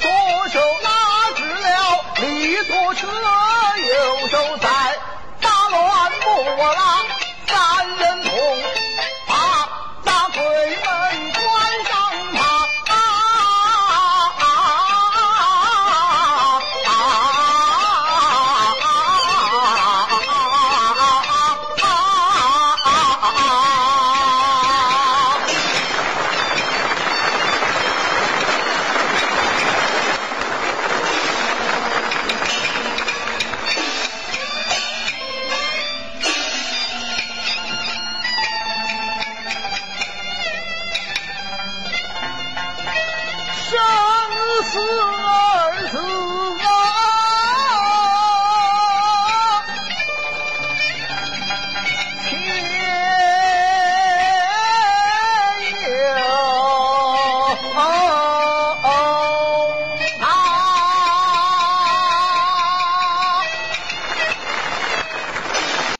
左手拉住了驴左车右手生死。